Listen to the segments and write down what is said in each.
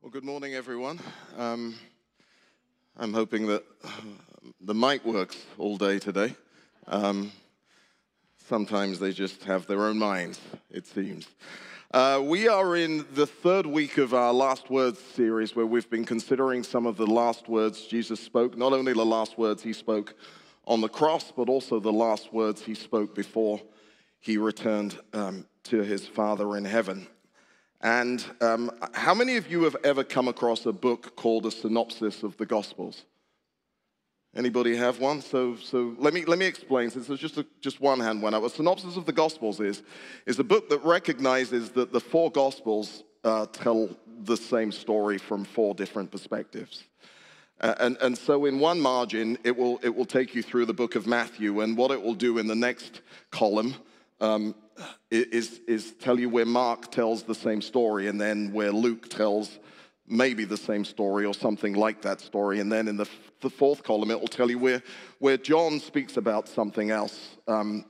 Well, good morning, everyone. Um, I'm hoping that the mic works all day today. Um, sometimes they just have their own minds, it seems. Uh, we are in the third week of our Last Words series where we've been considering some of the last words Jesus spoke, not only the last words he spoke on the cross, but also the last words he spoke before he returned um, to his Father in heaven. And um, how many of you have ever come across a book called A Synopsis of the Gospels? Anybody have one? So, so let, me, let me explain, since there's just, a, just one hand went up. A Synopsis of the Gospels is, is a book that recognizes that the four Gospels uh, tell the same story from four different perspectives. Uh, and, and so in one margin, it will, it will take you through the book of Matthew, and what it will do in the next column um, is, is tell you where Mark tells the same story and then where Luke tells maybe the same story or something like that story. And then in the, the fourth column, it will tell you where, where John speaks about something else um,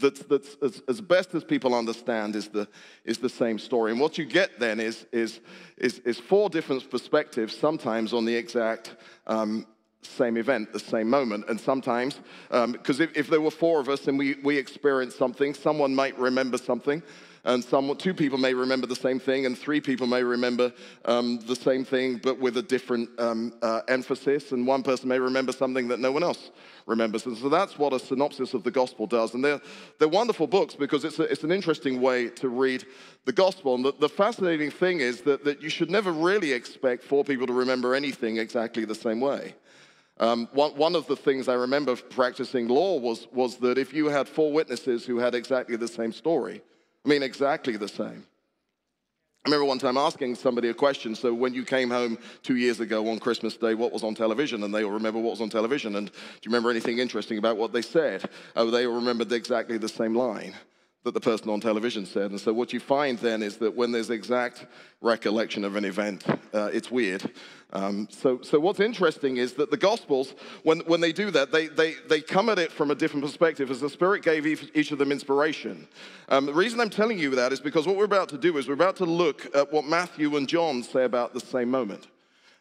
that's, that's as, as, best as people understand is the, is the same story. And what you get then is, is, is, is four different perspectives, sometimes on the exact um, same event, the same moment. And sometimes, because um, if, if, there were four of us and we, we experienced something, someone might remember something, and some, two people may remember the same thing, and three people may remember um, the same thing, but with a different um, uh, emphasis, and one person may remember something that no one else remembers. And so that's what a synopsis of the gospel does. And they're, they're wonderful books because it's, a, it's an interesting way to read the gospel. And the, the fascinating thing is that, that you should never really expect four people to remember anything exactly the same way. Um, one, one, of the things I remember practicing law was, was that if you had four witnesses who had exactly the same story, I mean, exactly the same. I remember one time asking somebody a question. So, when you came home two years ago on Christmas Day, what was on television? And they all remember what was on television. And do you remember anything interesting about what they said? Oh, they all remembered exactly the same line that the person on television said. And so, what you find then is that when there's exact recollection of an event, uh, it's weird. Um, so, so, what's interesting is that the Gospels, when, when they do that, they, they, they come at it from a different perspective as the Spirit gave each, of them inspiration. Um, the reason I'm telling you that is because what we're about to do is we're about to look at what Matthew and John say about the same moment.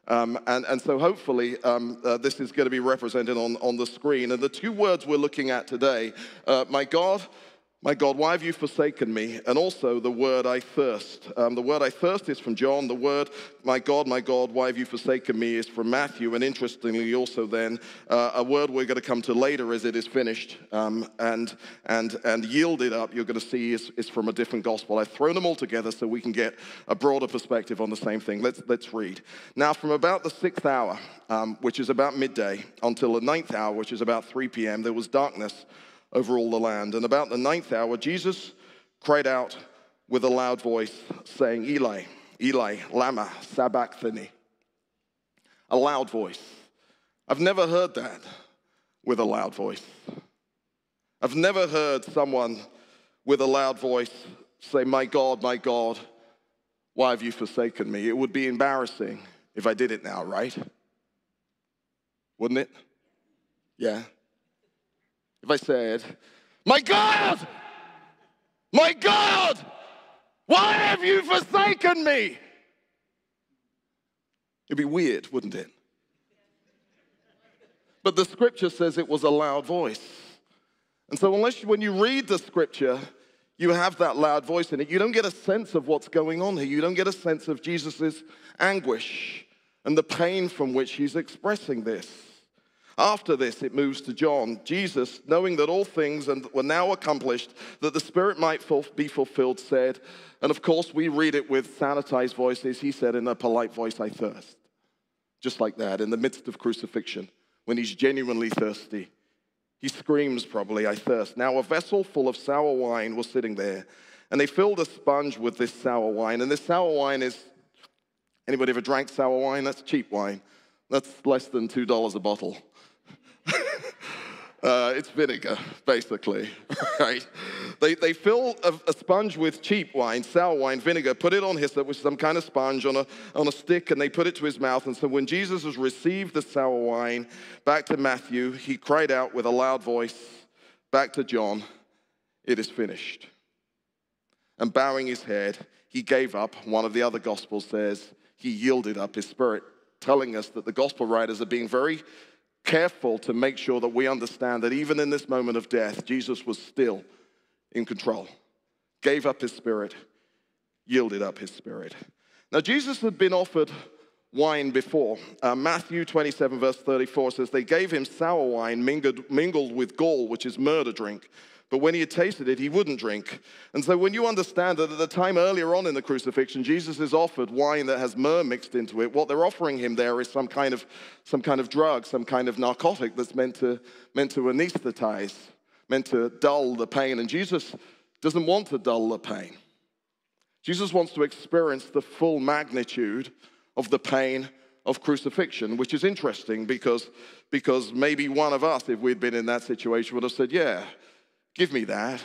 Um, and, and, so hopefully um, uh, this is going to be represented on, on the screen. And the two words we're looking at today, uh, my God my God, why have you forsaken me? And also the word I thirst. Um, the word I thirst is from John. The word, my God, my God, why have you forsaken me, is from Matthew. And interestingly, also then, uh, a word we're going to come to later as it is finished um, and, and, and yielded up, you're going to see is, is from a different gospel. I've thrown them all together so we can get a broader perspective on the same thing. Let's, let's read. Now, from about the sixth hour, um, which is about midday, until the ninth hour, which is about 3 p.m., there was darkness over all the land. And about the ninth hour, Jesus cried out with a loud voice, saying, Eli, Eli, Lama Sabachthani. A loud voice. I've never heard that with a loud voice. I've never heard someone with a loud voice say, My God, my God, why have you forsaken me? It would be embarrassing if I did it now, right? Wouldn't it? Yeah. If I said, My God, my God, why have you forsaken me? It'd be weird, wouldn't it? But the scripture says it was a loud voice. And so, unless when you read the scripture, you have that loud voice in it, you don't get a sense of what's going on here. You don't get a sense of Jesus' anguish and the pain from which he's expressing this. After this, it moves to John. Jesus, knowing that all things were now accomplished, that the Spirit might be fulfilled, said, and of course, we read it with sanitized voices. He said in a polite voice, I thirst. Just like that, in the midst of crucifixion, when he's genuinely thirsty. He screams, probably, I thirst. Now, a vessel full of sour wine was sitting there, and they filled a sponge with this sour wine. And this sour wine is anybody ever drank sour wine? That's cheap wine. That's less than $2 a bottle. Uh, it's vinegar, basically, right? They, they fill a, a, sponge with cheap wine, sour wine, vinegar, put it on hyssop, which is some kind of sponge, on a, on a stick, and they put it to his mouth. And so when Jesus has received the sour wine, back to Matthew, he cried out with a loud voice, back to John, it is finished. And bowing his head, he gave up. One of the other gospels says he yielded up his spirit, telling us that the gospel writers are being very careful to make sure that we understand that even in this moment of death, Jesus was still in control, gave up his spirit, yielded up his spirit. Now, Jesus had been offered wine before. Uh, Matthew 27, verse 34 says, They gave him sour wine mingled, mingled with gall, which is murder drink. But when he had tasted it, he wouldn't drink. And so, when you understand that at the time earlier on in the crucifixion, Jesus is offered wine that has myrrh mixed into it, what they're offering him there is some kind of, some kind of drug, some kind of narcotic that's meant to, meant to anesthetize, meant to dull the pain. And Jesus doesn't want to dull the pain. Jesus wants to experience the full magnitude of the pain of crucifixion, which is interesting because, because maybe one of us, if we'd been in that situation, would have said, Yeah, Give me that.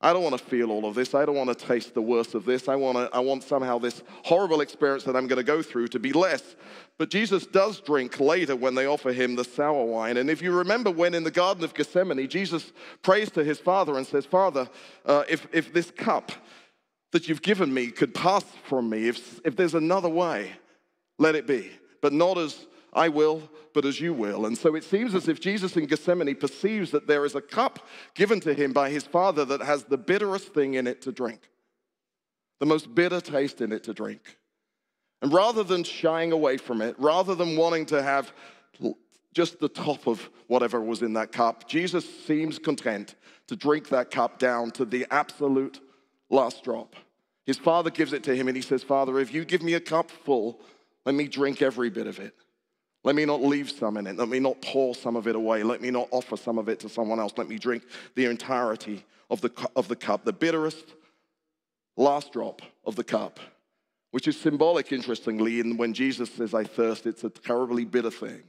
I don't want to feel all of this. I don't want to taste the worst of this. I want, to, I want somehow this horrible experience that I'm going to go through to be less. But Jesus does drink later when they offer him the sour wine. And if you remember when in the Garden of Gethsemane, Jesus prays to his Father and says, Father, uh, if, if this cup that you've given me could pass from me, if, if there's another way, let it be. But not as I will, but as you will. And so it seems as if Jesus in Gethsemane perceives that there is a cup given to him by his Father that has the bitterest thing in it to drink, the most bitter taste in it to drink. And rather than shying away from it, rather than wanting to have just the top of whatever was in that cup, Jesus seems content to drink that cup down to the absolute last drop. His father gives it to him and he says, Father, if you give me a cup full, let me drink every bit of it. Let me not leave some in it. Let me not pour some of it away. Let me not offer some of it to someone else. Let me drink the entirety of the, of the cup, the bitterest last drop of the cup, which is symbolic, interestingly, in when Jesus says, I thirst, it's a terribly bitter thing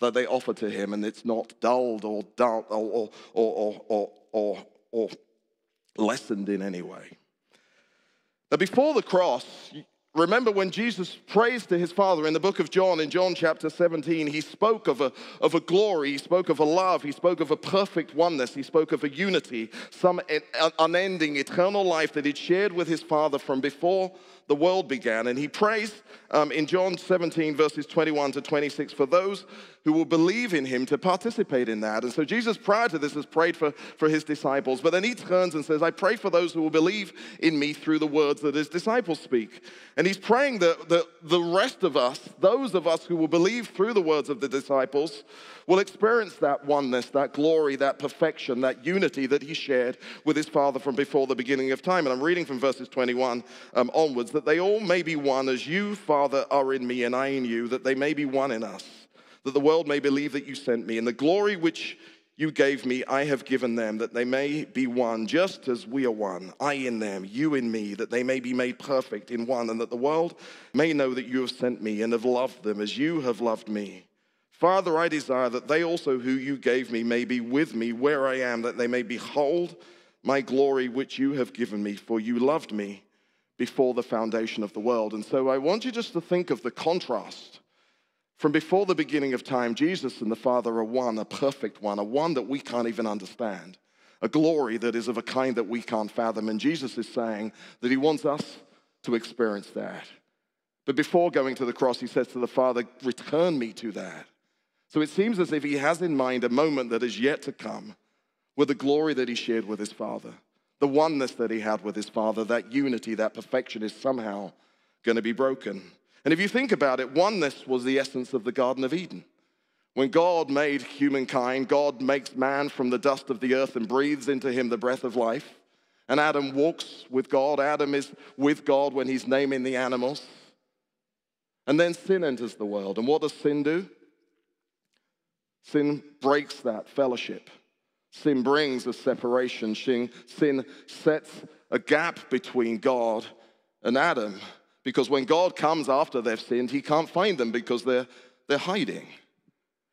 that they offer to him, and it's not dulled or, dull, or, or, or, or, or lessened in any way. Now, before the cross, Remember when Jesus prays to his Father in the book of John, in John chapter 17, he spoke of a, of a glory, he spoke of a love, he spoke of a perfect oneness, he spoke of a unity, some unending eternal life that he'd shared with his Father from before the world began. And he prays um, in John 17, verses 21 to 26, for those who will believe in him to participate in that. And so Jesus, prior to this, has prayed for, for his disciples. But then he turns and says, I pray for those who will believe in me through the words that his disciples speak. And he's praying that the, the rest of us, those of us who will believe through the words of the disciples, will experience that oneness, that glory, that perfection, that unity that he shared with his Father from before the beginning of time. And I'm reading from verses 21 um, onwards that they all may be one as you, Father, are in me and I in you, that they may be one in us, that the world may believe that you sent me. And the glory which you gave me, I have given them, that they may be one, just as we are one, I in them, you in me, that they may be made perfect in one, and that the world may know that you have sent me and have loved them as you have loved me. Father, I desire that they also who you gave me may be with me where I am, that they may behold my glory which you have given me, for you loved me before the foundation of the world. And so I want you just to think of the contrast. From before the beginning of time, Jesus and the Father are one, a perfect one, a one that we can't even understand, a glory that is of a kind that we can't fathom. And Jesus is saying that he wants us to experience that. But before going to the cross, he says to the Father, Return me to that. So it seems as if he has in mind a moment that is yet to come with the glory that he shared with his father, the oneness that he had with his father, that unity, that perfection is somehow going to be broken. And if you think about it, oneness was the essence of the Garden of Eden. When God made humankind, God makes man from the dust of the earth and breathes into him the breath of life. And Adam walks with God. Adam is with God when he's naming the animals. And then sin enters the world. And what does sin do? Sin breaks that fellowship. Sin brings a separation. Sin sets a gap between God and Adam. Because when God comes after they've sinned, he can't find them because they're, they're hiding.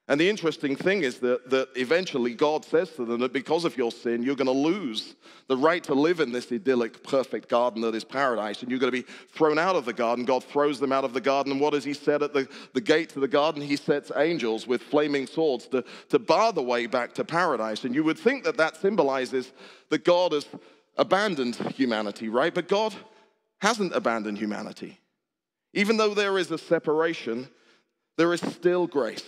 And the interesting thing is that, that eventually God says to them that because of your sin, you're going to lose the right to live in this idyllic, perfect garden that is paradise, and you're going to be thrown out of the garden. God throws them out of the garden, and what does He said at the, the gate to the garden? He sets angels with flaming swords to, to bar the way back to paradise. And you would think that that symbolizes that God has abandoned humanity, right? But God hasn't abandoned humanity. Even though there is a separation, there is still grace,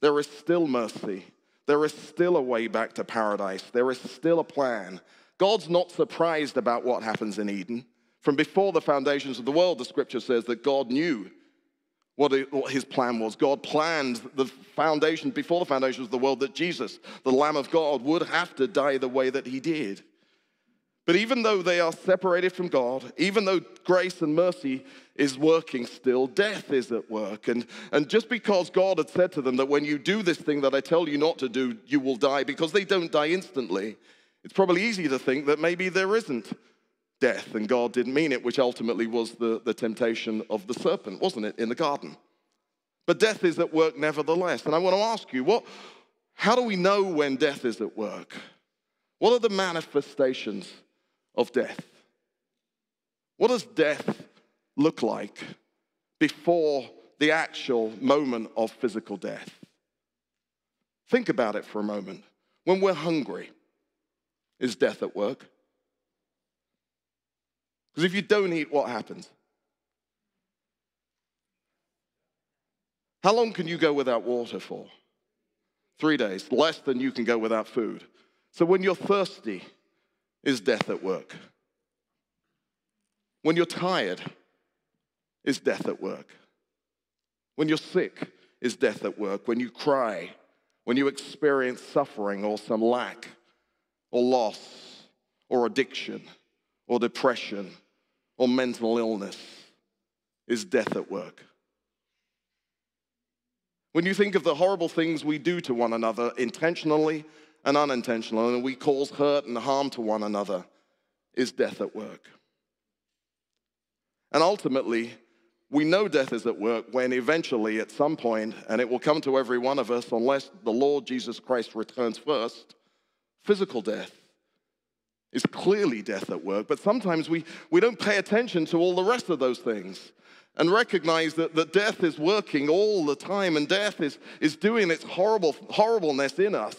there is still mercy, there is still a way back to paradise, there is still a plan. God's not surprised about what happens in Eden. From before the foundations of the world, the scripture says that God knew what, his plan was. God planned the foundation, before the foundations of the world, that Jesus, the Lamb of God, would have to die the way that he did. But even though they are separated from God, even though grace and mercy is working still, death is at work. And, and just because God had said to them that when you do this thing that I tell you not to do, you will die, because they don't die instantly, it's probably easy to think that maybe there isn't death and God didn't mean it, which ultimately was the, the temptation of the serpent, wasn't it, in the garden? But death is at work nevertheless. And I want to ask you, what, how do we know when death is at work? What are the manifestations of death? What does death look like before the actual moment of physical death? Think about it for a moment. When we're hungry, is death at work? Because if you don't eat, what happens? How long can you go without water for? Three days, less than you can go without food. So when you're thirsty, is death at work. When you're tired, is death at work. When you're sick, is death at work. When you cry, when you experience suffering or some lack or loss or addiction or depression or mental illness, is death at work. When you think of the horrible things we do to one another intentionally and unintentional, and we cause hurt and harm to one another, is death at work. And ultimately, we know death is at work when eventually, at some point, and it will come to every one of us unless the Lord Jesus Christ returns first, physical death is clearly death at work. But sometimes we, we don't pay attention to all the rest of those things and recognize that, that death is working all the time and death is, is doing its horrible horribleness in us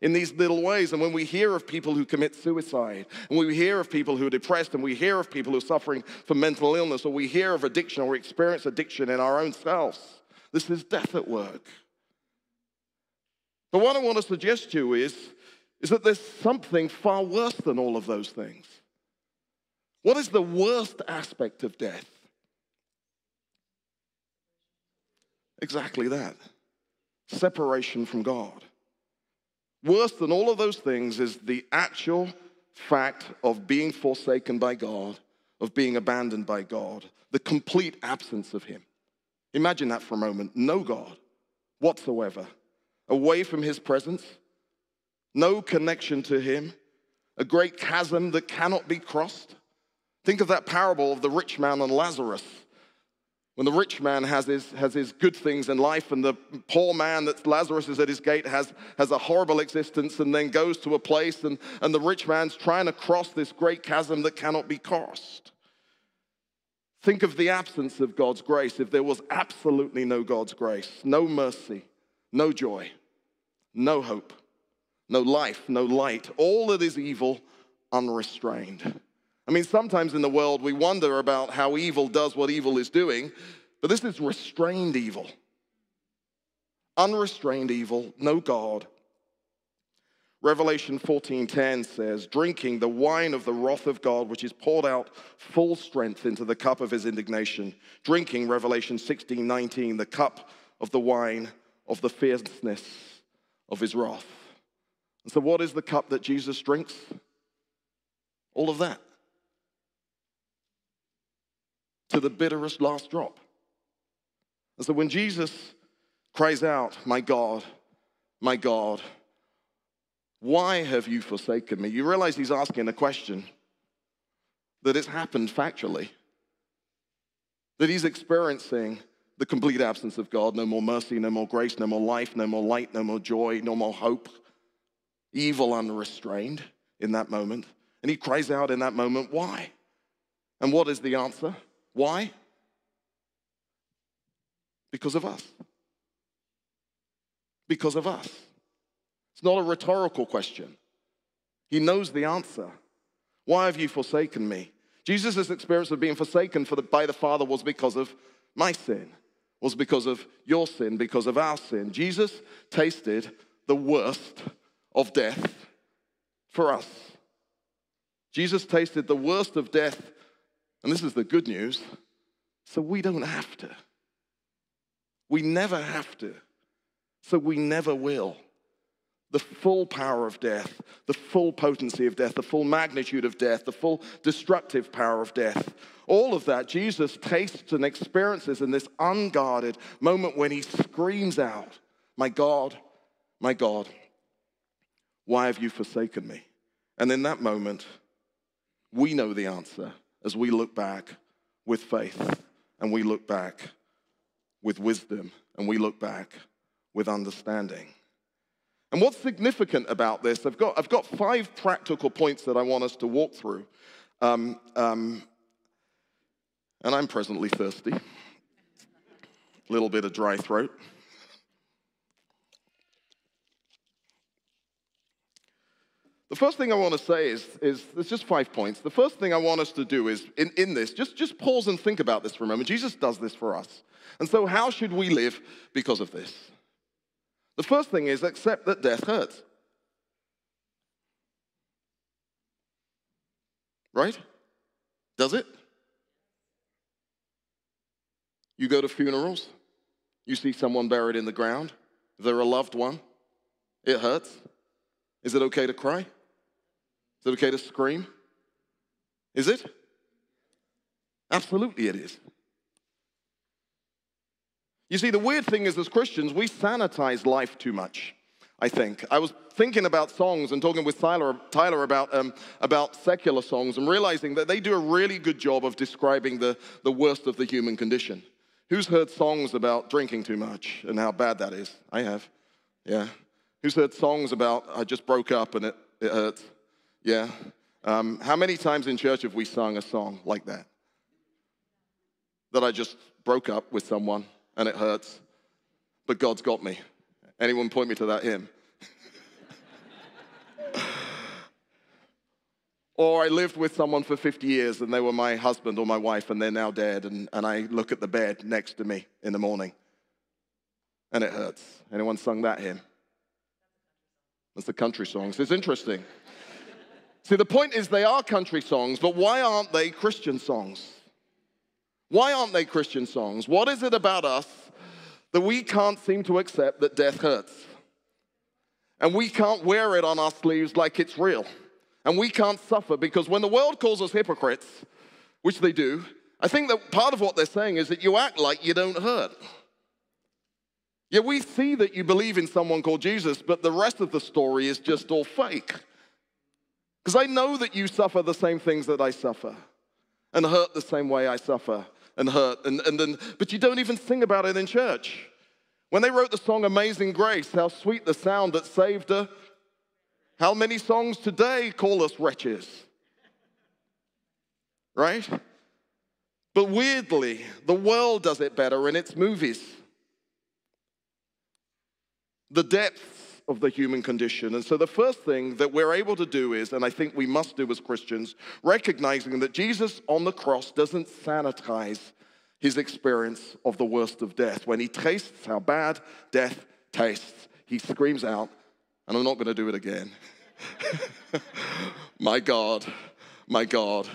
in these little ways. And when we hear of people who commit suicide, and we hear of people who are depressed, and we hear of people who are suffering from mental illness, or we hear of addiction or experience addiction in our own selves, this is death at work. But what I want to suggest to you is, is that there's something far worse than all of those things. What is the worst aspect of death? Exactly that separation from God. Worse than all of those things is the actual fact of being forsaken by God, of being abandoned by God, the complete absence of Him. Imagine that for a moment. No God whatsoever, away from His presence, no connection to Him, a great chasm that cannot be crossed. Think of that parable of the rich man and Lazarus. When the rich man has his, has his good things in life, and the poor man that Lazarus is at his gate has, has a horrible existence and then goes to a place, and, and the rich man's trying to cross this great chasm that cannot be crossed. Think of the absence of God's grace. If there was absolutely no God's grace, no mercy, no joy, no hope, no life, no light, all that is evil, unrestrained. I mean, sometimes in the world we wonder about how evil does what evil is doing, but this is restrained evil. Unrestrained evil, no God. Revelation 14:10 says, "Drinking the wine of the wrath of God, which is poured out full strength into the cup of his indignation." Drinking Revelation 16:19, the cup of the wine of the fierceness of his wrath. And so what is the cup that Jesus drinks? All of that to the bitterest last drop. And so when Jesus cries out, My God, my God, why have you forsaken me? You realize he's asking a question that has happened factually, that he's experiencing the complete absence of God no more mercy, no more grace, no more life, no more light, no more joy, no more hope, evil unrestrained in that moment. And he cries out in that moment, Why? And what is the answer? Why? Because of us. Because of us. It's not a rhetorical question. He knows the answer. Why have you forsaken me? Jesus' experience of being forsaken the, by the Father was because of my sin, was because of your sin, because of our sin. Jesus tasted the worst of death for us. Jesus tasted the worst of death, and this is the good news, so we don't have to. We never have to, so we never will the full power of death, the full potency of death, the full magnitude of death, the full destructive power of death. All of that Jesus tastes and experiences in this unguarded moment when he screams out, My God, my God, why have you forsaken me? And in that moment, we know the answer as we look back with faith and we look back with wisdom and we look back with understanding. And what's significant about this, I've got, I've got five practical points that I want us to walk through. Um, um, and I'm presently thirsty, a little bit of dry throat. The first thing I want to say is, is there's just five points. The first thing I want us to do is, in, in this, just, just pause and think about this for a moment. Jesus does this for us. And so, how should we live because of this? The first thing is accept that death hurts. Right? Does it? You go to funerals, you see someone buried in the ground, they're a loved one, it hurts. Is it okay to cry? It okay to scream? Is it? Absolutely, it is. You see, the weird thing is, as Christians, we sanitize life too much. I think. I was thinking about songs and talking with Tyler, Tyler about, um, about secular songs and realizing that they do a really good job of describing the, the worst of the human condition. Who's heard songs about drinking too much and how bad that is? I have. Yeah. Who's heard songs about I just broke up and it, it hurts? Yeah. Um, how many times in church have we sung a song like that? That I just broke up with someone and it hurts, but God's got me. Anyone point me to that hymn? or I lived with someone for 50 years and they were my husband or my wife and they're now dead, and, and I look at the bed next to me in the morning and it hurts. Anyone sung that hymn? That's the country songs. It's interesting. See, the point is they are country songs, but why aren't they Christian songs? Why aren't they Christian songs? What is it about us that we can't seem to accept that death hurts? And we can't wear it on our sleeves like it's real. And we can't suffer because when the world calls us hypocrites, which they do, I think that part of what they're saying is that you act like you don't hurt. Yeah, we see that you believe in someone called Jesus, but the rest of the story is just all fake. Because I know that you suffer the same things that I suffer and hurt the same way I suffer and hurt. And, and then, but you don't even sing about it in church. When they wrote the song Amazing Grace, how sweet the sound that saved her. How many songs today call us wretches? Right? But weirdly, the world does it better in its movies. The depth of the human condition. And so, the first thing that we're able to do is, and I think we must do as Christians, recognizing that Jesus on the cross doesn't sanitize his experience of the worst of death. When he tastes how bad death tastes, he screams out, and I'm not going to do it again. my God, my God,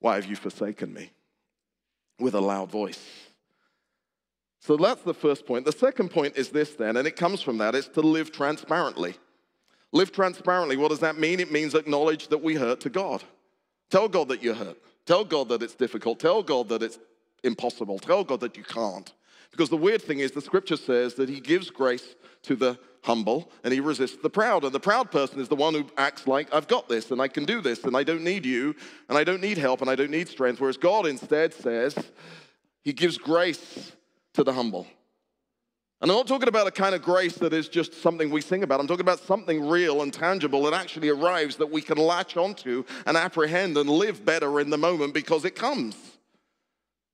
why have you forsaken me? With a loud voice. So that's the first point. The second point is this, then, and it comes from that it's to live transparently. Live transparently. What does that mean? It means acknowledge that we hurt to God. Tell God that you're hurt. Tell God that it's difficult. Tell God that it's impossible. Tell God that you can't. Because the weird thing is, the scripture says that He gives grace to the humble and He resists the proud. And the proud person is the one who acts like, I've got this and I can do this and I don't need you and I don't need help and I don't need strength. Whereas God instead says, He gives grace to the humble. And I'm not talking about a kind of grace that is just something we sing about. I'm talking about something real and tangible that actually arrives that we can latch onto and apprehend and live better in the moment because it comes.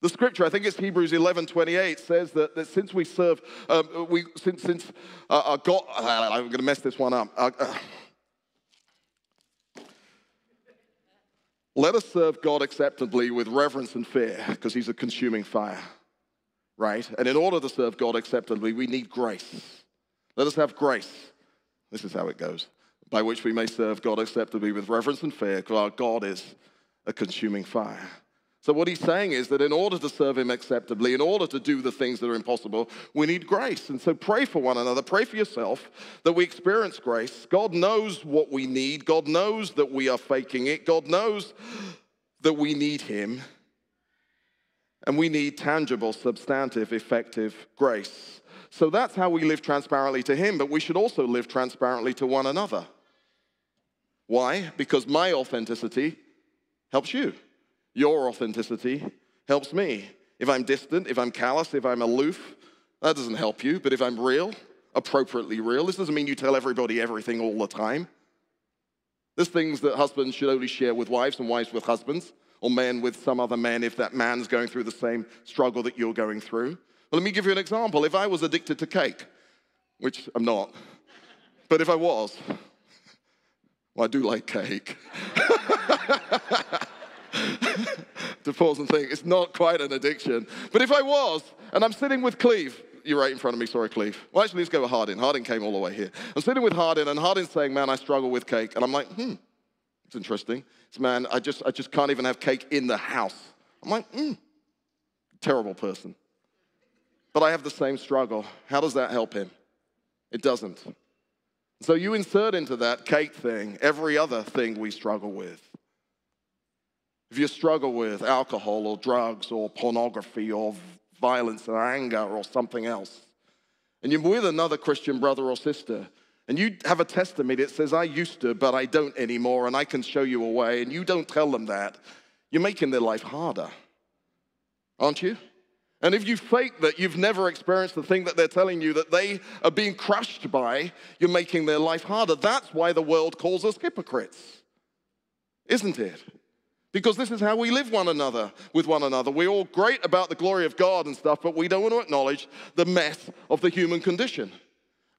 The scripture, I think it's Hebrews 11 28, says that, that since we serve, um, we, since, since uh, uh God, I'm going to mess this one up. Uh, uh, Let us serve God acceptably with reverence and fear, because He's a consuming fire, right? And in order to serve God acceptably, we need grace. Let us have grace. This is how it goes by which we may serve God acceptably with reverence and fear, because our God is a consuming fire. So, what he's saying is that in order to serve him acceptably, in order to do the things that are impossible, we need grace. And so, pray for one another, pray for yourself that we experience grace. God knows what we need, God knows that we are faking it, God knows that we need him. And we need tangible, substantive, effective grace. So, that's how we live transparently to him, but we should also live transparently to one another. Why? Because my authenticity helps you. Your authenticity helps me. If I'm distant, if I'm callous, if I'm aloof, that doesn't help you. But if I'm real, appropriately real, this doesn't mean you tell everybody everything all the time. There's things that husbands should only share with wives and wives with husbands, or men with some other men if that man's going through the same struggle that you're going through. Well, let me give you an example. If I was addicted to cake, which I'm not, but if I was, well, I do like cake. to pause and think, it's not quite an addiction. But if I was, and I'm sitting with Cleve, you're right in front of me, sorry, Cleve. Well, actually, let's go with Hardin. Hardin came all the way here. I'm sitting with Hardin, and Hardin's saying, Man, I struggle with cake. And I'm like, Hmm, it's interesting. It's, man, I just, I just can't even have cake in the house. I'm like, Hmm, terrible person. But I have the same struggle. How does that help him? It doesn't. So you insert into that cake thing every other thing we struggle with. If you struggle with alcohol or drugs or pornography or violence or anger or something else, and you're with another Christian brother or sister, and you have a testimony that says, I used to, but I don't anymore, and I can show you a way, and you don't tell them that, you're making their life harder, aren't you? And if you fake that you've never experienced the thing that they're telling you that they are being crushed by, you're making their life harder. That's why the world calls us hypocrites, isn't it? Because this is how we live one another with one another. We're all great about the glory of God and stuff, but we don't want to acknowledge the mess of the human condition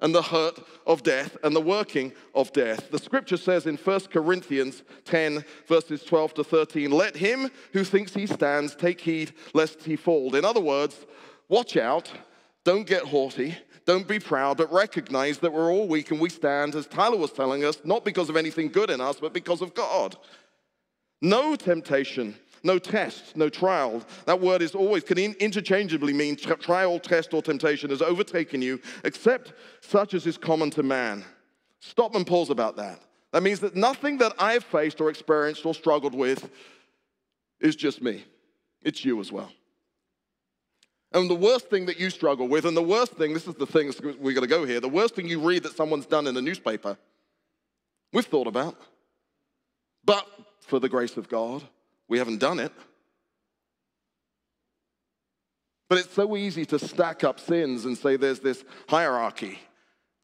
and the hurt of death and the working of death. The scripture says in 1 Corinthians 10, verses 12 to 13, let him who thinks he stands take heed lest he fall. In other words, watch out, don't get haughty, don't be proud, but recognize that we're all weak and we stand, as Tyler was telling us, not because of anything good in us, but because of God. No temptation, no test, no trial. That word is always, can interchangeably mean trial, test, or temptation has overtaken you, except such as is common to man. Stop and pause about that. That means that nothing that I have faced or experienced or struggled with is just me, it's you as well. And the worst thing that you struggle with, and the worst thing, this is the thing we're going to go here, the worst thing you read that someone's done in the newspaper, we've thought about. But for the grace of God. We haven't done it. But it's so easy to stack up sins and say there's this hierarchy.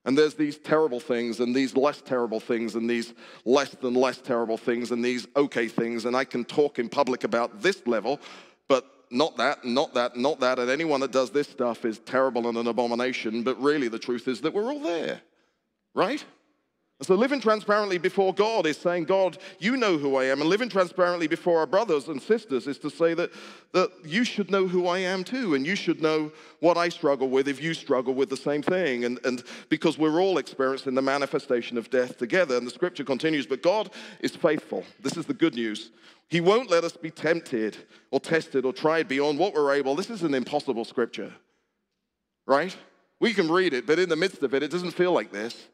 And there's these terrible things, and these less terrible things, and these less than less terrible things, and these okay things. And I can talk in public about this level, but not that, not that, not that. And anyone that does this stuff is terrible and an abomination. But really, the truth is that we're all there, right? So, living transparently before God is saying, God, you know who I am. And living transparently before our brothers and sisters is to say that, that you should know who I am too. And you should know what I struggle with if you struggle with the same thing. And, and because we're all experiencing the manifestation of death together. And the scripture continues, but God is faithful. This is the good news. He won't let us be tempted or tested or tried beyond what we're able. This is an impossible scripture, right? We can read it, but in the midst of it, it doesn't feel like this.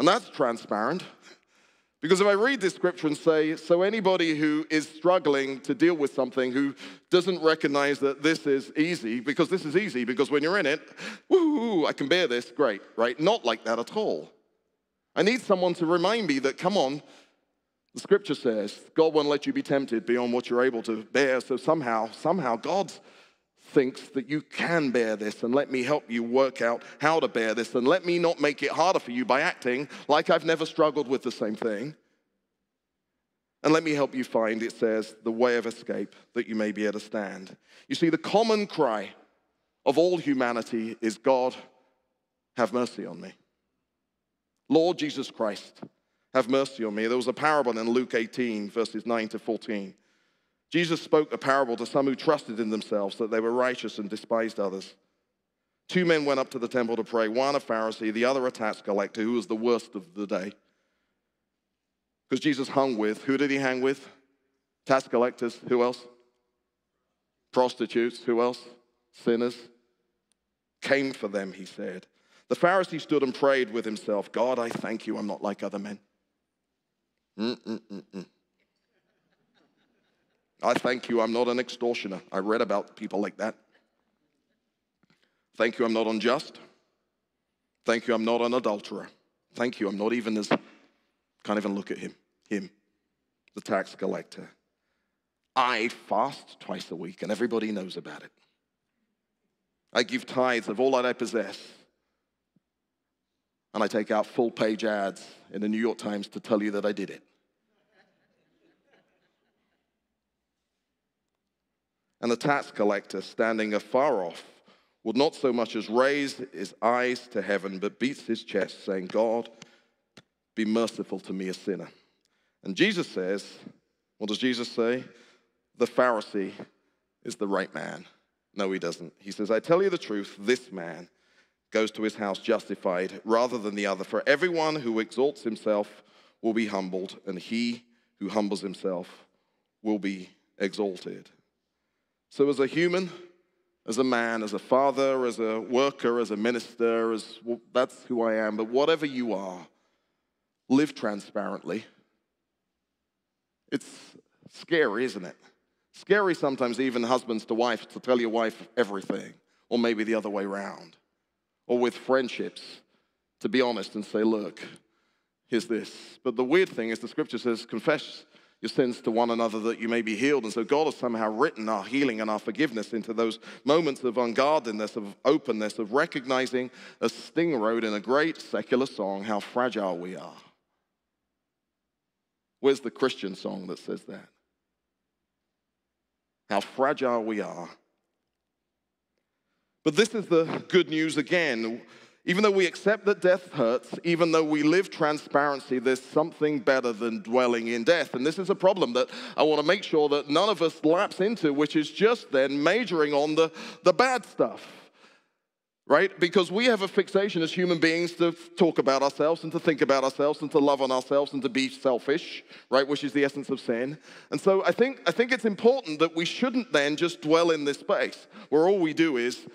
And that's transparent. Because if I read this scripture and say, so anybody who is struggling to deal with something, who doesn't recognize that this is easy, because this is easy, because when you're in it, woo, I can bear this, great, right? Not like that at all. I need someone to remind me that, come on, the scripture says, God won't let you be tempted beyond what you're able to bear. So somehow, somehow, God's thinks that you can bear this, and let me help you work out how to bear this, and let me not make it harder for you by acting like I've never struggled with the same thing. And let me help you find, it says, the way of escape that you may be able to stand. You see, the common cry of all humanity is God, have mercy on me. Lord Jesus Christ, have mercy on me. There was a parable in Luke 18, verses 9 to 14. Jesus spoke a parable to some who trusted in themselves that they were righteous and despised others. Two men went up to the temple to pray, one a Pharisee, the other a tax collector, who was the worst of the day. Because Jesus hung with, who did he hang with? Tax collectors, who else? Prostitutes, who else? Sinners. Came for them, he said. The Pharisee stood and prayed with himself God, I thank you, I'm not like other men. Mm-mm-mm-mm. I thank you, I'm not an extortioner. I read about people like that. Thank you, I'm not unjust. Thank you, I'm not an adulterer. Thank you, I'm not even as, can't even look at him, him, the tax collector. I fast twice a week, and everybody knows about it. I give tithes of all that I possess. And I take out full page ads in the New York Times to tell you that I did it. And the tax collector, standing afar off, would not so much as raise his eyes to heaven, but beats his chest, saying, God, be merciful to me, a sinner. And Jesus says, What does Jesus say? The Pharisee is the right man. No, he doesn't. He says, I tell you the truth, this man goes to his house justified rather than the other. For everyone who exalts himself will be humbled, and he who humbles himself will be exalted. So, as a human, as a man, as a father, as a worker, as a minister, as well, that's who I am. But whatever you are, live transparently. It's scary, isn't it? Scary sometimes, even husbands to wives, to tell your wife everything, or maybe the other way around. Or with friendships, to be honest and say, look, here's this. But the weird thing is, the scripture says, confess your sins to one another that you may be healed. And so God has somehow written our healing and our forgiveness into those moments of unguardedness, of openness, of recognizing, as Sting wrote in a great secular song, how fragile we are. Where's the Christian song that says that? How fragile we are. But this is the good news again. Even though we accept that death hurts, even though we live transparency, there's something better than dwelling in death. And this is a problem that I want to make sure that none of us lapse into, which is just then majoring on the, the bad stuff. Right? Because we have a fixation as human beings to talk about ourselves and to think about ourselves and to love on ourselves and to be selfish, right? Which is the essence of sin. And so I think, I think it's important that we shouldn't then just dwell in this space where all we do is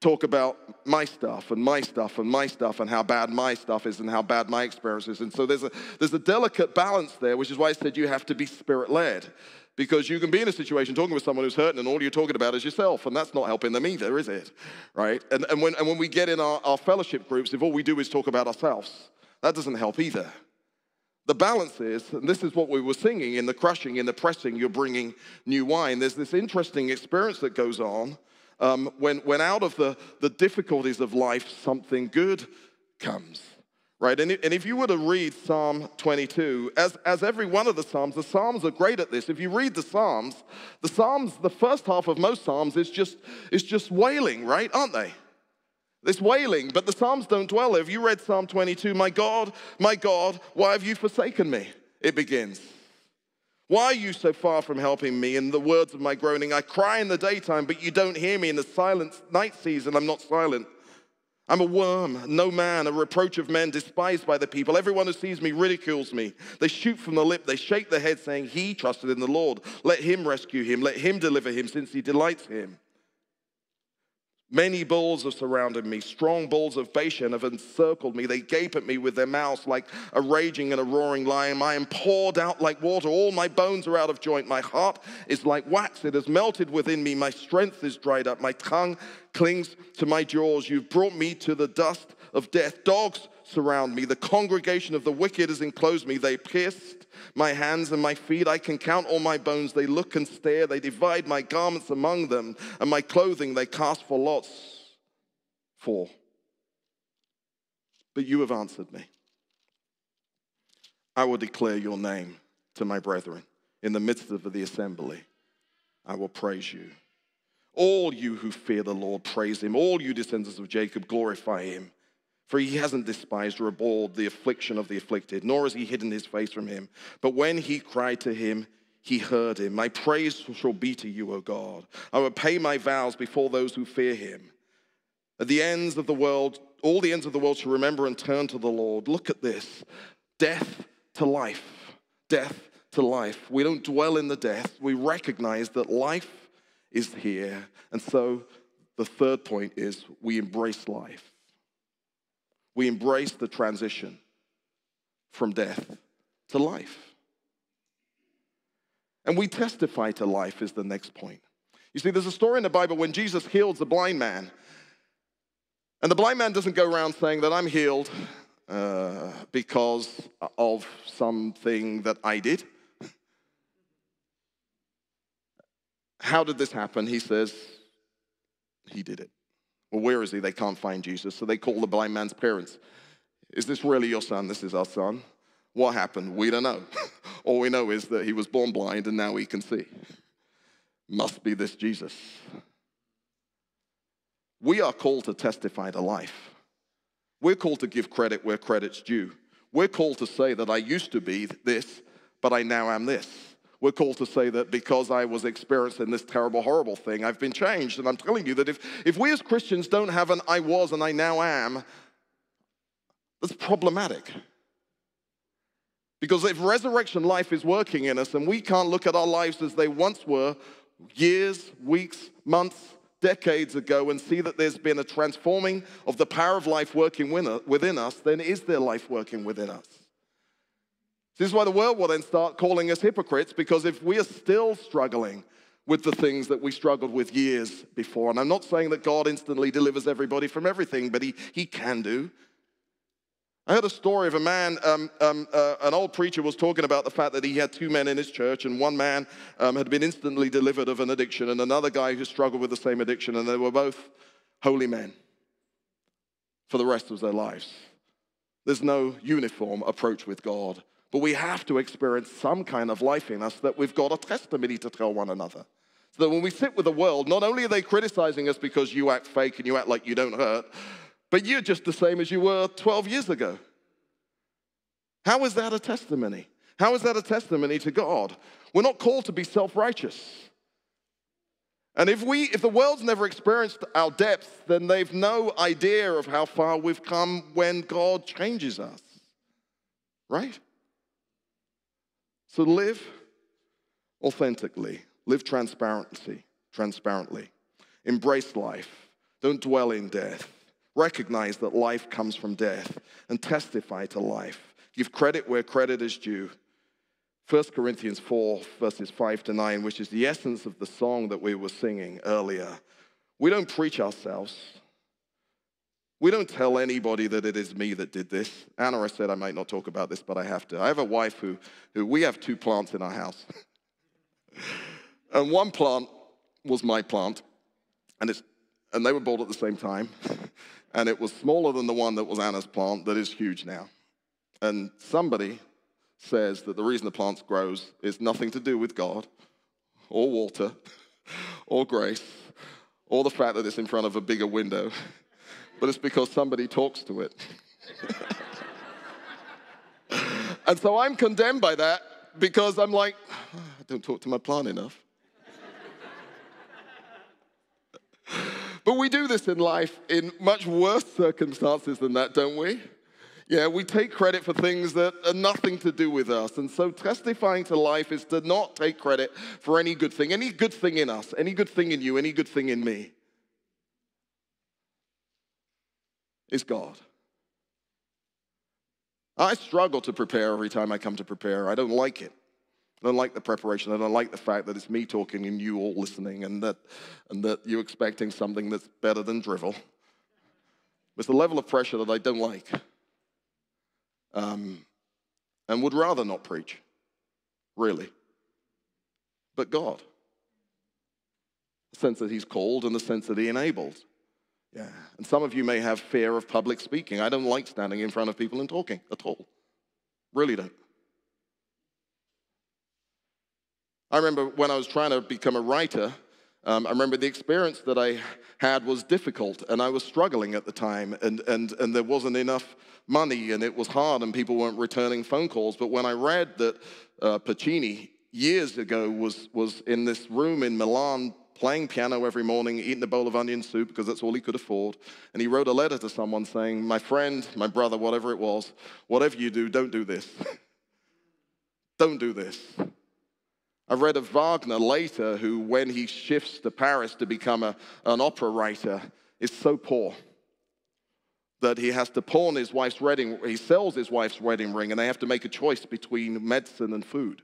talk about my stuff and my stuff and my stuff and how bad my stuff is and how bad my experience is. And so there's a, there's a delicate balance there, which is why I said you have to be spirit led. Because you can be in a situation talking with someone who's hurting and all you're talking about is yourself, and that's not helping them either, is it? Right? And, and, when, and when we get in our, our fellowship groups, if all we do is talk about ourselves, that doesn't help either. The balance is, and this is what we were singing in the crushing, in the pressing, you're bringing new wine. There's this interesting experience that goes on um, when, when out of the, the difficulties of life, something good comes. Right? And, and if you were to read Psalm 22, as, as every one of the Psalms, the Psalms are great at this. If you read the Psalms, the Psalms, the first half of most Psalms is just, is just wailing, right? Aren't they? This wailing, but the Psalms don't dwell there. If you read Psalm 22, my God, my God, why have you forsaken me? It begins. Why are you so far from helping me? In the words of my groaning, I cry in the daytime, but you don't hear me. In the silent night season, I'm not silent. I'm a worm, no man, a reproach of men, despised by the people. Everyone who sees me ridicules me. They shoot from the lip, they shake their head, saying, He trusted in the Lord. Let him rescue him, let him deliver him, since he delights him. Many bulls have surrounded me. Strong bulls of Bashan have encircled me. They gape at me with their mouths like a raging and a roaring lion. I am poured out like water. All my bones are out of joint. My heart is like wax. It has melted within me. My strength is dried up. My tongue clings to my jaws. You've brought me to the dust of death. Dogs surround me. The congregation of the wicked has enclosed me. They pierced my hands and my feet. I can count all my bones. They look and stare. They divide my garments among them, and my clothing they cast for lots for. But you have answered me. I will declare your name to my brethren. In the midst of the assembly, I will praise you. All you who fear the Lord, praise him. All you descendants of Jacob, glorify him. For he hasn't despised or abhorred the affliction of the afflicted, nor has he hidden his face from him. But when he cried to him, he heard him. My praise shall be to you, O God. I will pay my vows before those who fear him. At the ends of the world, all the ends of the world shall remember and turn to the Lord. Look at this death to life. Death to life. We don't dwell in the death. We recognize that life is here. And so the third point is we embrace life we embrace the transition from death to life. And we testify to life, is the next point. You see, there's a story in the Bible when Jesus heals the blind man. And the blind man doesn't go around saying that I'm healed uh, because of something that I did. How did this happen? He says, He did it. Well, where is he? They can't find Jesus. So they call the blind man's parents. Is this really your son? This is our son. What happened? We don't know. All we know is that he was born blind and now he can see. Must be this Jesus. We are called to testify to life. We're called to give credit where credit's due. We're called to say that I used to be this, but I now am this. We're called to say that because I was experiencing this terrible, horrible thing, I've been changed. And I'm telling you that if, if we as Christians don't have an I was and I now am, that's problematic. Because if resurrection life is working in us and we can't look at our lives as they once were, years, weeks, months, decades ago, and see that there's been a transforming of the power of life working within us, then is there life working within us? This is why the world will then start calling us hypocrites because if we are still struggling with the things that we struggled with years before, and I'm not saying that God instantly delivers everybody from everything, but He, he can do. I heard a story of a man, um, um, uh, an old preacher was talking about the fact that he had two men in his church, and one man um, had been instantly delivered of an addiction, and another guy who struggled with the same addiction, and they were both holy men for the rest of their lives. There's no uniform approach with God. But we have to experience some kind of life in us that we've got a testimony to tell one another. So that when we sit with the world, not only are they criticizing us because you act fake and you act like you don't hurt, but you're just the same as you were 12 years ago. How is that a testimony? How is that a testimony to God? We're not called to be self righteous. And if, we, if the world's never experienced our depth, then they've no idea of how far we've come when God changes us. Right? So live authentically, live transparency, transparently. Embrace life. Don't dwell in death. Recognize that life comes from death and testify to life. Give credit where credit is due. 1 Corinthians 4, verses 5 to 9, which is the essence of the song that we were singing earlier. We don't preach ourselves. We don't tell anybody that it is me that did this. Anna, I said I might not talk about this, but I have to. I have a wife who, who we have two plants in our house. and one plant was my plant, and, it's, and they were bought at the same time. and it was smaller than the one that was Anna's plant that is huge now. And somebody says that the reason the plant grows is nothing to do with God or water or grace or the fact that it's in front of a bigger window but it's because somebody talks to it. and so I'm condemned by that because I'm like, oh, I don't talk to my plant enough. but we do this in life in much worse circumstances than that, don't we? Yeah, we take credit for things that are nothing to do with us. And so testifying to life is to not take credit for any good thing, any good thing in us, any good thing in you, any good thing in me. Is God. I struggle to prepare every time I come to prepare. I don't like it. I don't like the preparation. I don't like the fact that it's me talking and you all listening and that, and that you're expecting something that's better than drivel. It's the level of pressure that I don't like um, and would rather not preach, really. But God. The sense that He's called and the sense that He enables. Yeah. And some of you may have fear of public speaking. I don't like standing in front of people and talking at all. Really don't. I remember when I was trying to become a writer, Um, I remember the experience that I had was difficult, and I was struggling at the time, and, and, and there wasn't enough money, and it was hard, and people weren't returning phone calls. But when I read that uh, Puccini years ago was, was in this room in Milan playing piano every morning, eating a bowl of onion soup because that's all he could afford. And he wrote a letter to someone saying, My friend, my brother, whatever it was, whatever you do, don't do this. don't do this. I read of Wagner later, who, when he shifts to Paris to become a, an opera writer, is so poor that he has to pawn his wife's wedding, he sells his wife's wedding ring, and they have to make a choice between medicine and food.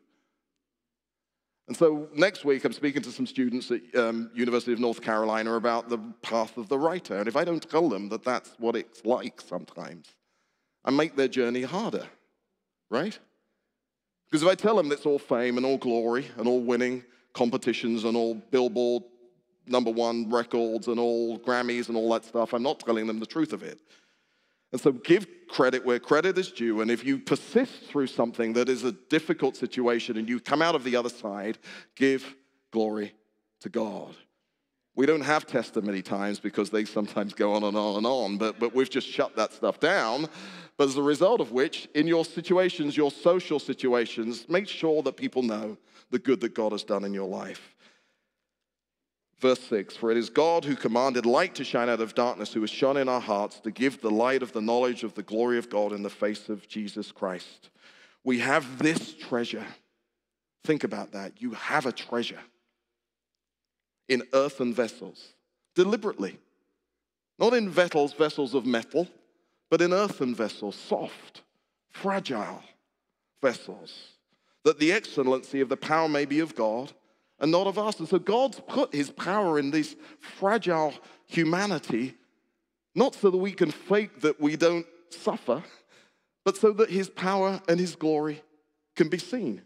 And so next week, I'm speaking to some students at um, University of North Carolina about the path of the writer. And if I don't tell them that that's what it's like sometimes, I make their journey harder, right? Because if I tell them it's all fame and all glory and all winning competitions and all Billboard number one records and all Grammys and all that stuff, I'm not telling them the truth of it. And so give credit where credit is due. And if you persist through something that is a difficult situation and you come out of the other side, give glory to God. We don't have testimony times because they sometimes go on and on and on, but, but we've just shut that stuff down. But as a result of which, in your situations, your social situations, make sure that people know the good that God has done in your life. Verse 6 For it is God who commanded light to shine out of darkness, who has shone in our hearts to give the light of the knowledge of the glory of God in the face of Jesus Christ. We have this treasure. Think about that. You have a treasure in earthen vessels, deliberately. Not in vessels, vessels of metal, but in earthen vessels, soft, fragile vessels, that the excellency of the power may be of God and not of us. And so God's put his power in this fragile humanity, not so that we can fake that we don't suffer, but so that his power and his glory can be seen.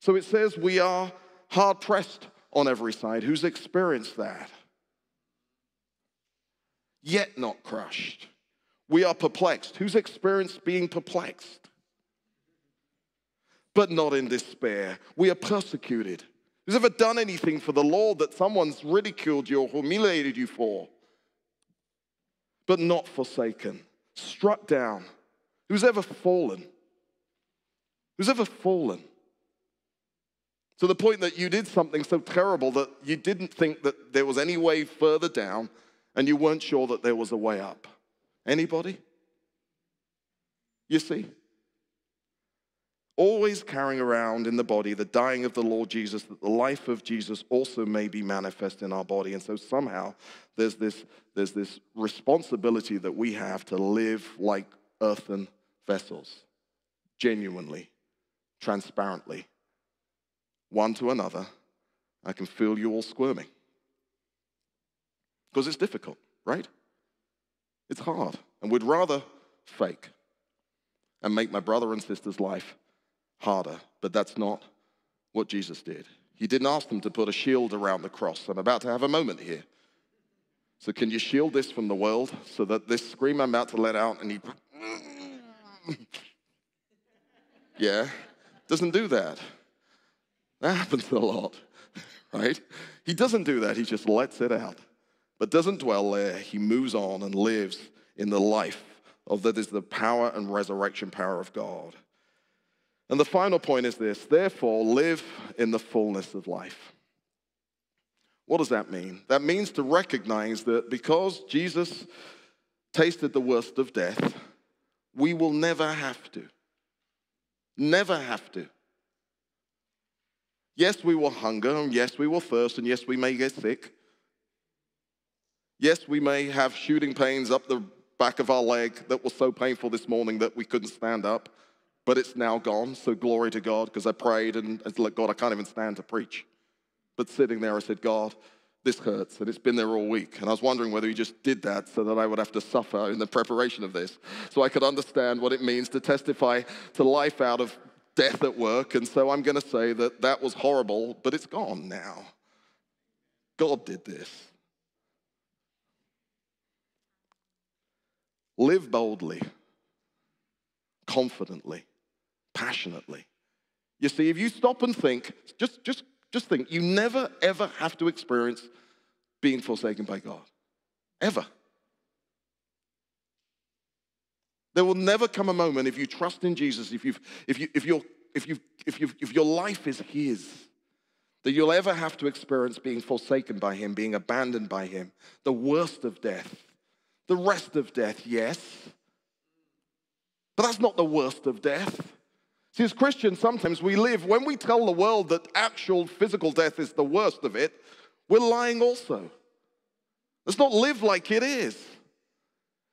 So it says we are hard pressed on every side. Who's experienced that? Yet not crushed. We are perplexed. Who's experienced being perplexed? But not in despair. We are persecuted Who's ever done anything for the Lord that someone's ridiculed you or humiliated you for? But not forsaken, struck down. Who's ever fallen? Who's ever fallen? To the point that you did something so terrible that you didn't think that there was any way further down and you weren't sure that there was a way up. Anybody? You see? Always carrying around in the body the dying of the Lord Jesus, that the life of Jesus also may be manifest in our body. And so somehow there's this, there's this responsibility that we have to live like earthen vessels, genuinely, transparently, one to another. I can feel you all squirming. Because it's difficult, right? It's hard. And we'd rather fake and make my brother and sister's life harder, but that's not what Jesus did. He didn't ask them to put a shield around the cross. I'm about to have a moment here. So, can you shield this from the world so that this scream I'm about to let out and he. yeah, doesn't do that. That happens a lot, right? He doesn't do that, he just lets it out, but doesn't dwell there. He moves on and lives in the life of that is the power and resurrection power of God. And the final point is this therefore, live in the fullness of life. What does that mean? That means to recognize that because Jesus tasted the worst of death, we will never have to. Never have to. Yes, we will hunger, and yes, we will thirst, and yes, we may get sick. Yes, we may have shooting pains up the back of our leg that was so painful this morning that we couldn't stand up but it's now gone. So glory to God, because I prayed and I said, God, I can't even stand to preach. But sitting there, I said, God, this hurts, and it's been there all week. And I was wondering whether he just did that so that I would have to suffer in the preparation of this, so I could understand what it means to testify to life out of death at work. And so I'm going to say that that was horrible, but it's gone now. God did this. Live boldly, confidently passionately. You see, if you stop and think, just, just just think, you never ever have to experience being forsaken by God. Ever. There will never come a moment if you trust in Jesus, if, you've, if, you, if, you if, you if, you if your life is His, that you'll ever have to experience being forsaken by Him, being abandoned by Him, the worst of death. The rest of death, yes. But that's not the worst of death. See, as Christians, sometimes we live, when we tell the world that actual physical death is the worst of it, we're lying also. Let's not live like it is.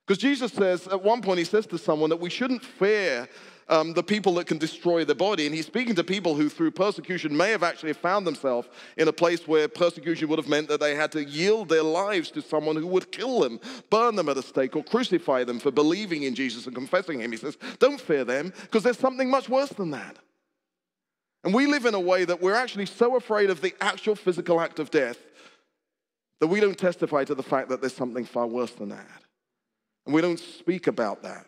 Because Jesus says, at one point, he says to someone that we shouldn't fear um, the people that can destroy the body. And he's speaking to people who, through persecution, may have actually found themselves in a place where persecution would have meant that they had to yield their lives to someone who would kill them, burn them at a stake, or crucify them for believing in Jesus and confessing him. He says, Don't fear them, because there's something much worse than that. And we live in a way that we're actually so afraid of the actual physical act of death that we don't testify to the fact that there's something far worse than that. And we don't speak about that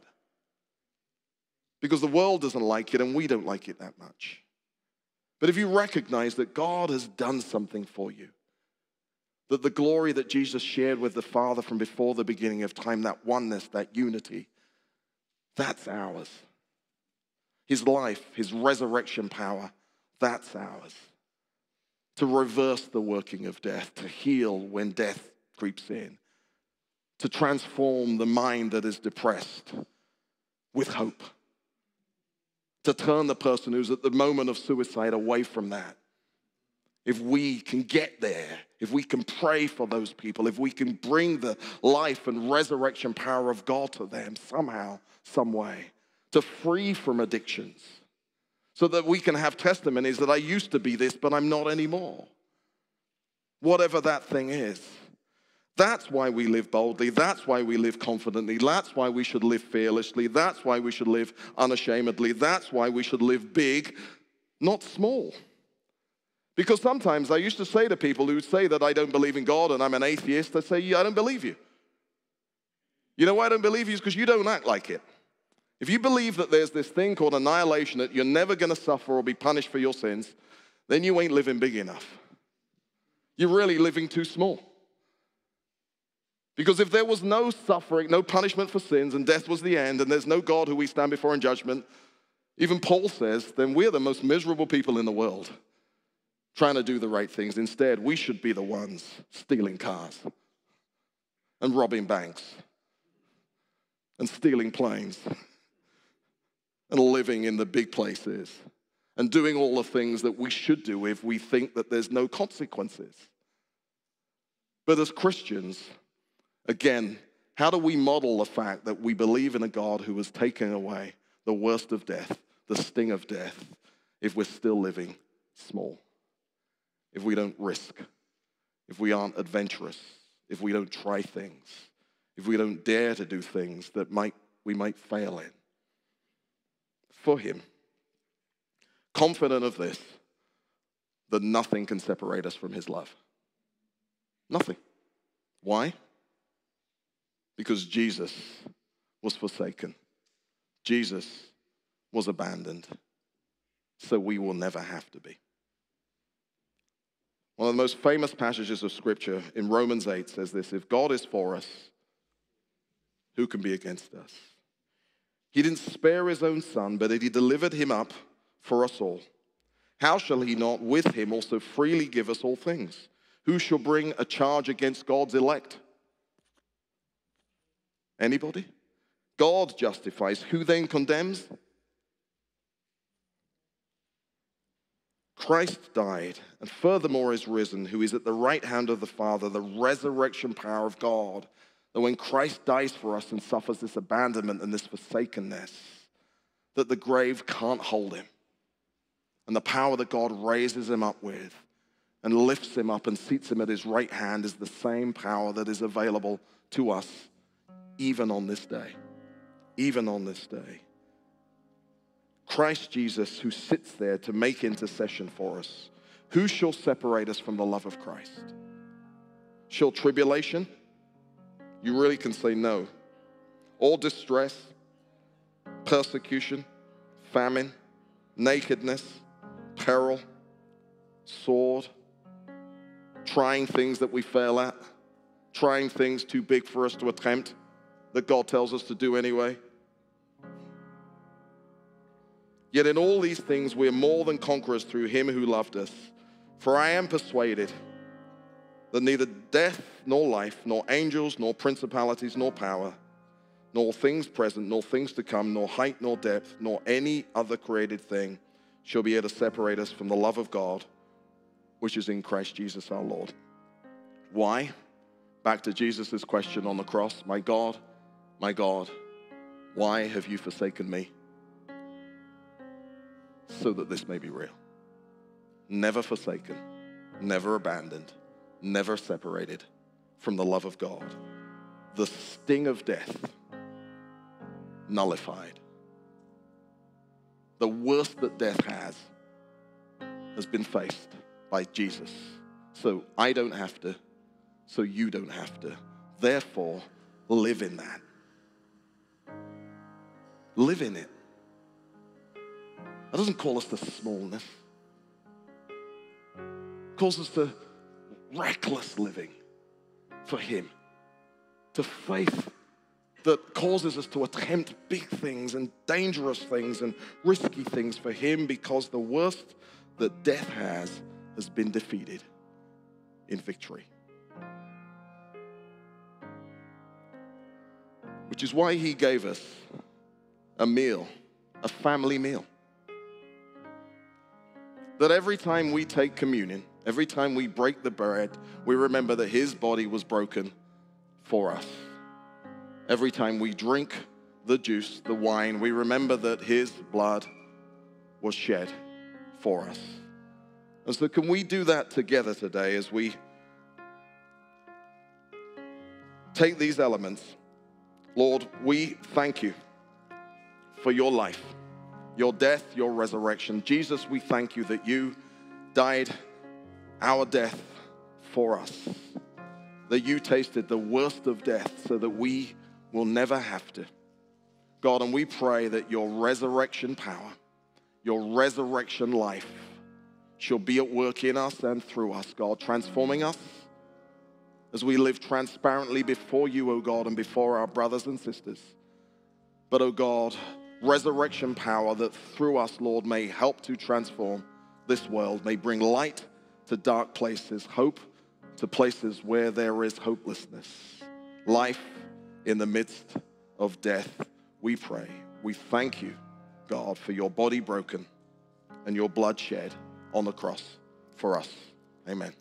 because the world doesn't like it and we don't like it that much. But if you recognize that God has done something for you, that the glory that Jesus shared with the Father from before the beginning of time, that oneness, that unity, that's ours. His life, his resurrection power, that's ours. To reverse the working of death, to heal when death creeps in, to transform the mind that is depressed with hope, to turn the person who's at the moment of suicide away from that. If we can get there, if we can pray for those people, if we can bring the life and resurrection power of God to them somehow, some way, to free from addictions, so that we can have testimonies that I used to be this, but I'm not anymore. Whatever that thing is. That's why we live boldly. That's why we live confidently. That's why we should live fearlessly. That's why we should live unashamedly. That's why we should live big, not small. Because sometimes I used to say to people who say that I don't believe in God and I'm an atheist, I say, yeah, I don't believe you. You know why I don't believe you? Is because you don't act like it. If you believe that there's this thing called annihilation, that you're never going to suffer or be punished for your sins, then you ain't living big enough. You're really living too small. Because if there was no suffering, no punishment for sins, and death was the end, and there's no God who we stand before in judgment, even Paul says, then we're the most miserable people in the world trying to do the right things. Instead, we should be the ones stealing cars and robbing banks and stealing planes and living in the big places and doing all the things that we should do if we think that there's no consequences. But as Christians, Again, how do we model the fact that we believe in a God who has taken away the worst of death, the sting of death, if we're still living small? If we don't risk, if we aren't adventurous, if we don't try things, if we don't dare to do things that might, we might fail in. For Him, confident of this, that nothing can separate us from His love. Nothing. Why? Because Jesus was forsaken. Jesus was abandoned. So we will never have to be. One of the most famous passages of Scripture in Romans 8 says this If God is for us, who can be against us? He didn't spare his own son, but he delivered him up for us all. How shall he not with him also freely give us all things? Who shall bring a charge against God's elect? Anybody? God justifies. Who then condemns? Christ died and furthermore is risen, who is at the right hand of the Father, the resurrection power of God. That when Christ dies for us and suffers this abandonment and this forsakenness, that the grave can't hold him. And the power that God raises him up with and lifts him up and seats him at his right hand is the same power that is available to us even on this day. Even on this day. Christ Jesus, who sits there to make intercession for us, who shall separate us from the love of Christ? Shall tribulation? You really can say no. All distress, persecution, famine, nakedness, peril, sword, trying things that we fail at, trying things too big for us to attempt that God tells us to do anyway. Yet in all these things, we are more than conquerors through him who loved us. For I am persuaded that neither death nor life, nor angels, nor principalities, nor power, nor things present, nor things to come, nor height, nor depth, nor any other created thing shall be able to separate us from the love of God, which is in Christ Jesus our Lord. Why? Back to Jesus' question on the cross My God, my God, why have you forsaken me? So that this may be real. Never forsaken, never abandoned, never separated from the love of God. The sting of death nullified. The worst that death has has been faced by Jesus. So I don't have to, so you don't have to. Therefore, live in that. Live in it. That doesn't call us to smallness. It calls us to reckless living for Him, to faith that causes us to attempt big things and dangerous things and risky things for Him because the worst that death has has been defeated in victory. Which is why He gave us a meal, a family meal. That every time we take communion, every time we break the bread, we remember that His body was broken for us. Every time we drink the juice, the wine, we remember that His blood was shed for us. And so, can we do that together today as we take these elements? Lord, we thank you for your life, your death, your resurrection. Jesus, we thank you that you died our death for us, that you tasted the worst of death so that we will never have to. God, and we pray that your resurrection power, your resurrection life, shall be at work in us and through us, God, transforming us as we live transparently before you, O God, and before our brothers and sisters. But, O God, resurrection power that through us, Lord, may help to transform this world, may bring light to dark places, hope to places where there is hopelessness, life in the midst of death. We pray. We thank you, God, for your body broken and your blood shed on the cross for us. Amen.